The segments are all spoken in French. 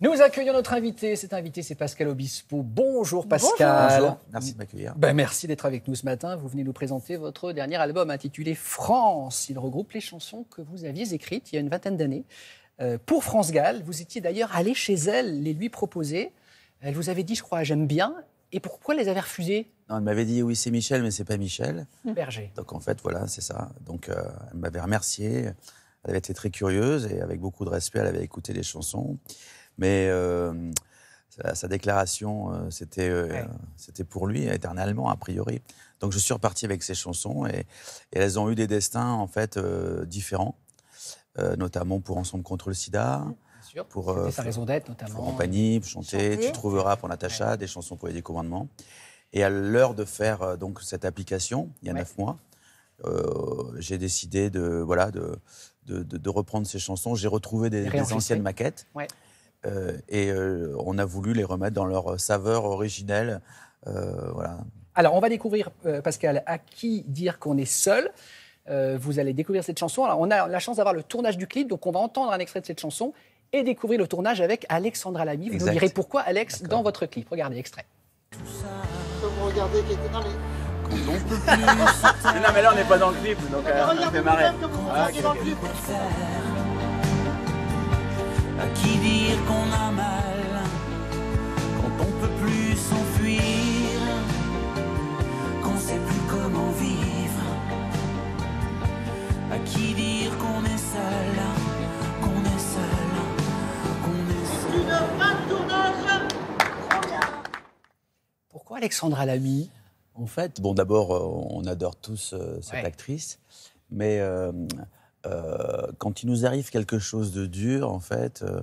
Nous accueillons notre invité. Cet invité, c'est Pascal Obispo. Bonjour Pascal. Bonjour. Merci de m'accueillir. Ben, merci d'être avec nous ce matin. Vous venez nous présenter votre dernier album intitulé France. Il regroupe les chansons que vous aviez écrites il y a une vingtaine d'années. Euh, pour France Gall, vous étiez d'ailleurs allé chez elle les lui proposer. Elle vous avait dit, je crois, j'aime bien. Et pourquoi les avez refusées? Non, elle m'avait dit oui, c'est Michel, mais c'est pas Michel. Berger. Donc en fait, voilà, c'est ça. Donc euh, elle m'avait remercié. Elle avait été très curieuse et avec beaucoup de respect, elle avait écouté les chansons. Mais euh, sa, sa déclaration, euh, c'était euh, Ouais. c'était pour lui éternellement, a priori. Donc je suis reparti avec ces chansons et, et elles ont eu des destins en fait différents, notamment pour Ensemble contre le SIDA, sûr. Pour, euh, sa raison d'être, notamment. compagnie, pour chanter, Chanter. Tu trouveras pour Natacha, des chansons pour les commandements. Et à l'heure de faire euh, donc cette application, il y a neuf mois, euh, j'ai décidé de voilà de, de, de- de reprendre ces chansons. J'ai retrouvé des, anciennes maquettes Ouais. Euh, et euh, on a voulu les remettre dans leur saveur originelle. Euh, voilà. Alors, on va découvrir, euh, Pascal, à qui dire qu'on est seul. Euh, vous allez découvrir cette chanson. Alors, on a la chance d'avoir le tournage du clip, donc on va entendre un extrait de cette chanson et découvrir le tournage avec Alexandra Lamy. Vous nous Exact. direz pourquoi, Alex, dans votre clip. Regardez, extrait. Vous regardez qui était dans les. non mais là on n'est pas dans le clip, donc regardez dans le clip. À qui dire qu'on a mal quand on peut plus s'enfuir, qu'on sait plus comment vivre? À qui dire qu'on est seul, qu'on est seul, qu'on est seul? Une tournage. Pourquoi Alexandra Lamy? En fait, bon, d'abord, euh, on adore tous euh, cette Ouais. actrice, mais euh, euh, quand il nous arrive quelque chose de dur, en fait, euh,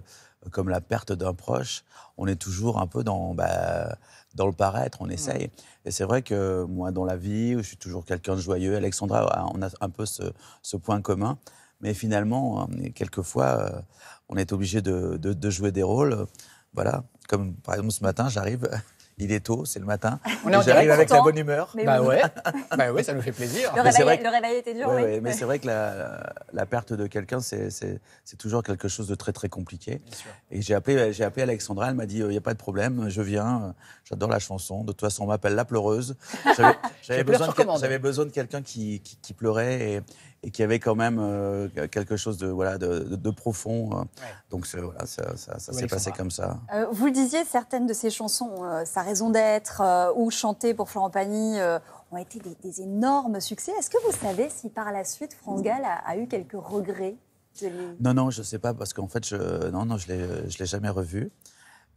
comme la perte d'un proche, on est toujours un peu dans, bah, dans le paraître, on essaye. Et c'est vrai que moi, dans la vie, je suis toujours quelqu'un de joyeux, Alexandra, on a un peu ce, ce point commun, mais finalement, euh, quelquefois, euh, on est obligé de, de- de jouer des rôles. Voilà, comme par exemple ce matin, j'arrive, il est tôt, c'est le matin, j'arrive avec la bonne humeur. Mais Bah oui. ouais, bah ouais, ça nous fait plaisir. Le Mais c'est réveil, vrai que- le réveil était dur, Ouais, oui. ouais, mais c'est vrai que la, la perte de quelqu'un, c'est- c'est c'est toujours quelque chose de très très compliqué. Bien sûr. Et j'ai appelé, j'ai appelé Alexandra, elle m'a dit il n'y a pas de problème, je viens, euh, j'adore la chanson. De toute façon, on m'appelle la pleureuse. J'avais- besoin, de besoin de quelqu'un qui, qui, qui pleurait et, et qui avait quand même euh, quelque chose de, voilà, de, de- de profond. euh. Donc voilà, ça, ça- ça Oui, s'est passé comme ça. Euh, vous le disiez, certaines de ces chansons, euh, Sa raison d'être euh, ou Chanter pour Florent Pagny, euh, ont été des, des énormes succès. Est-ce que vous savez si par la suite France Gall a, a eu quelques regrets de les- Non, non, je ne sais pas, parce qu'en fait, je, non, non, je ne l'ai, je l'ai jamais revu.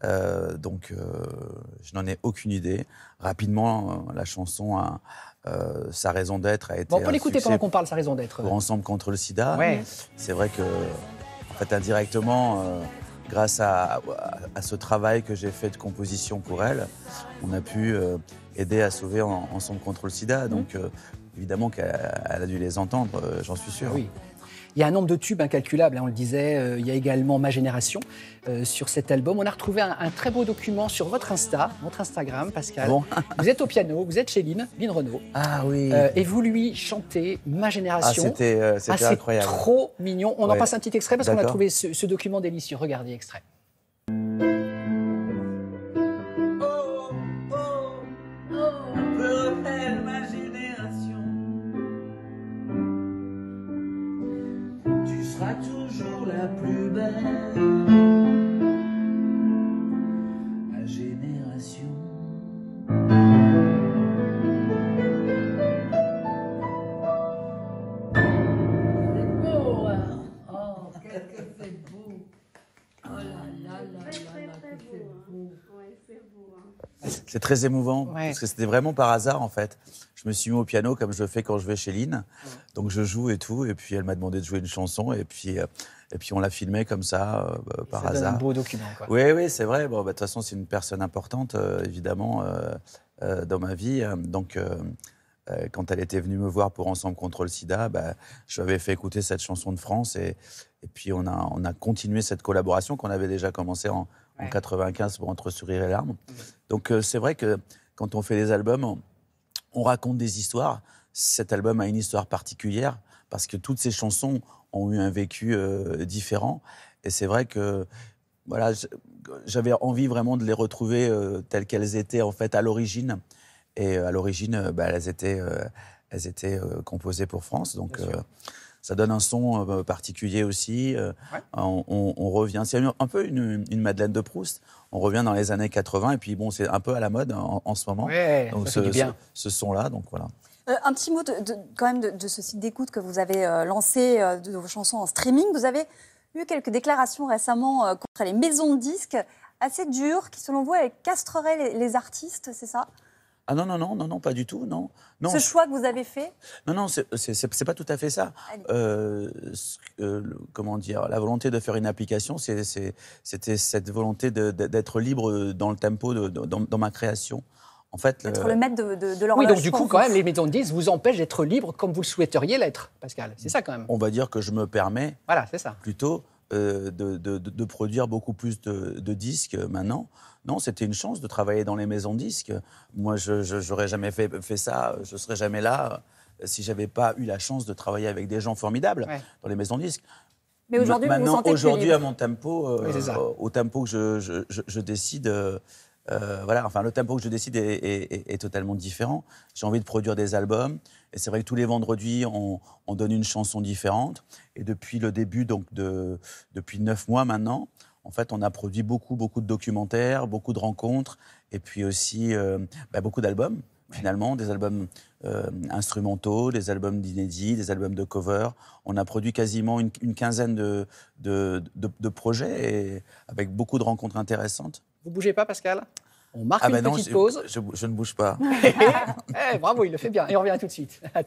Euh, donc, euh, je n'en ai aucune idée. Rapidement, euh, la chanson, a, sa raison d'être a été. Bon, on peut l'écouter pendant qu'on parle, sa raison d'être. Pour Ensemble contre le sida. Ouais. C'est vrai que, en fait, indirectement, grâce à, à- à ce travail que j'ai fait de composition pour elle, on a pu aider à sauver en- Ensemble contre le sida. Donc, euh, évidemment qu'elle elle a dû les entendre, j'en suis sûr. Oui. Il y a un nombre de tubes incalculable, hein, on le disait. Euh, il y a également Ma Génération euh, sur cet album. On a retrouvé un, un très beau document sur votre Insta, votre Instagram, Pascal. Bon. Vous êtes au piano, vous êtes chez Lynn, Lynn Renault, Ah oui. euh, et vous lui chantez Ma ah, Génération. c'était euh, c'était Ah, c'est incroyable. trop mignon. On en passe un petit extrait parce qu'on a trouvé ce, ce document délicieux. Regardez extrait. Toujours la plus belle. C'est très émouvant, Ouais. parce que c'était vraiment par hasard, en fait. Je me suis mis au piano comme je le fais quand je vais chez Lynn. Donc je joue et tout, et puis elle m'a demandé de jouer une chanson, et puis, euh, et puis on l'a filmé comme ça, euh, bah, par Ça donne un hasard. beau document. Quoi. Oui, oui, c'est vrai. Bon, bah, de toute façon, c'est une personne importante, euh, évidemment, dans ma vie. Donc, quand elle était venue me voir pour Ensemble contre le sida, bah, je lui avais fait écouter cette chanson de France. Et, et puis, on a, on a continué cette collaboration qu'on avait déjà commencé en, en Ouais. 95 pour Entre sourire et larmes. Donc, euh, c'est vrai que quand on fait des albums, on, on raconte des histoires. Cet album a une histoire particulière parce que toutes ces chansons ont eu un vécu euh, différent. Et c'est vrai que voilà, j'avais envie vraiment de les retrouver euh, telles qu'elles étaient en fait à l'origine. Et euh, à l'origine, euh, bah, elles étaient, euh, elles étaient euh, composées pour France, donc euh, ça donne un son euh, particulier aussi. Ouais. on, on- on revient, c'est un peu une, une Madeleine de Proust. On revient dans les années 80 et puis bon, c'est un peu à la mode en, en ce moment. Ouais, donc ce, ce, ce son-là, donc voilà. Euh, un petit mot de, de- quand même de, de ce site d'écoute que vous avez euh, lancé euh, de vos chansons en streaming. Vous avez eu quelques déclarations récemment euh, contre les maisons de disques assez dures qui, selon vous, elles castreraient les, les artistes, c'est ça? Ah non, non, non, non, non, pas du tout, non. Non, Ce choix que vous avez fait Non, non, c'est- pas tout à fait ça. Euh, euh, comment dire La volonté de faire une application, c'est- c'est- c'était cette volonté d'être libre dans le tempo, de- de- dans, dans ma création. En fait, Être le- le maître de, de, de Oui, donc du coup, vous. quand même, les maisons de disques vous empêchent d'être libre comme vous le souhaiteriez l'être, Pascal. C'est ça quand même. on va dire que je me permets Voilà, c'est ça. plutôt euh, de, de- produire beaucoup plus de, de disques maintenant. Non, c'était une chance de travailler dans les maisons de disques. Moi, je n'aurais jamais fait, fait ça, je ne serais jamais là euh, si j'avais pas eu la chance de travailler avec des gens formidables Ouais. dans les maisons de disques. Mais aujourd'hui, Maintenant, aujourd'hui, à mon tempo, euh, Oui, au tempo que je, je- je- je décide, euh, euh, voilà, enfin, le tempo que je décide est, est- est- est totalement différent. J'ai envie de produire des albums, et c'est vrai que tous les vendredis, on, on donne une chanson différente. Et depuis le début, donc de, depuis neuf mois maintenant, en fait, on a produit beaucoup, beaucoup de documentaires, beaucoup de rencontres, et puis aussi euh, bah, beaucoup d'albums. Finalement, des albums euh, instrumentaux, des albums d'inédits, des albums de cover. On a produit quasiment une, une quinzaine de, de, de- de projets et avec beaucoup de rencontres intéressantes. Vous bougez pas, Pascal? On marque Ah une non, petite je- pause. je- je ne bouge pas. Eh, bravo, il le fait bien. Et on revient tout de suite. À tout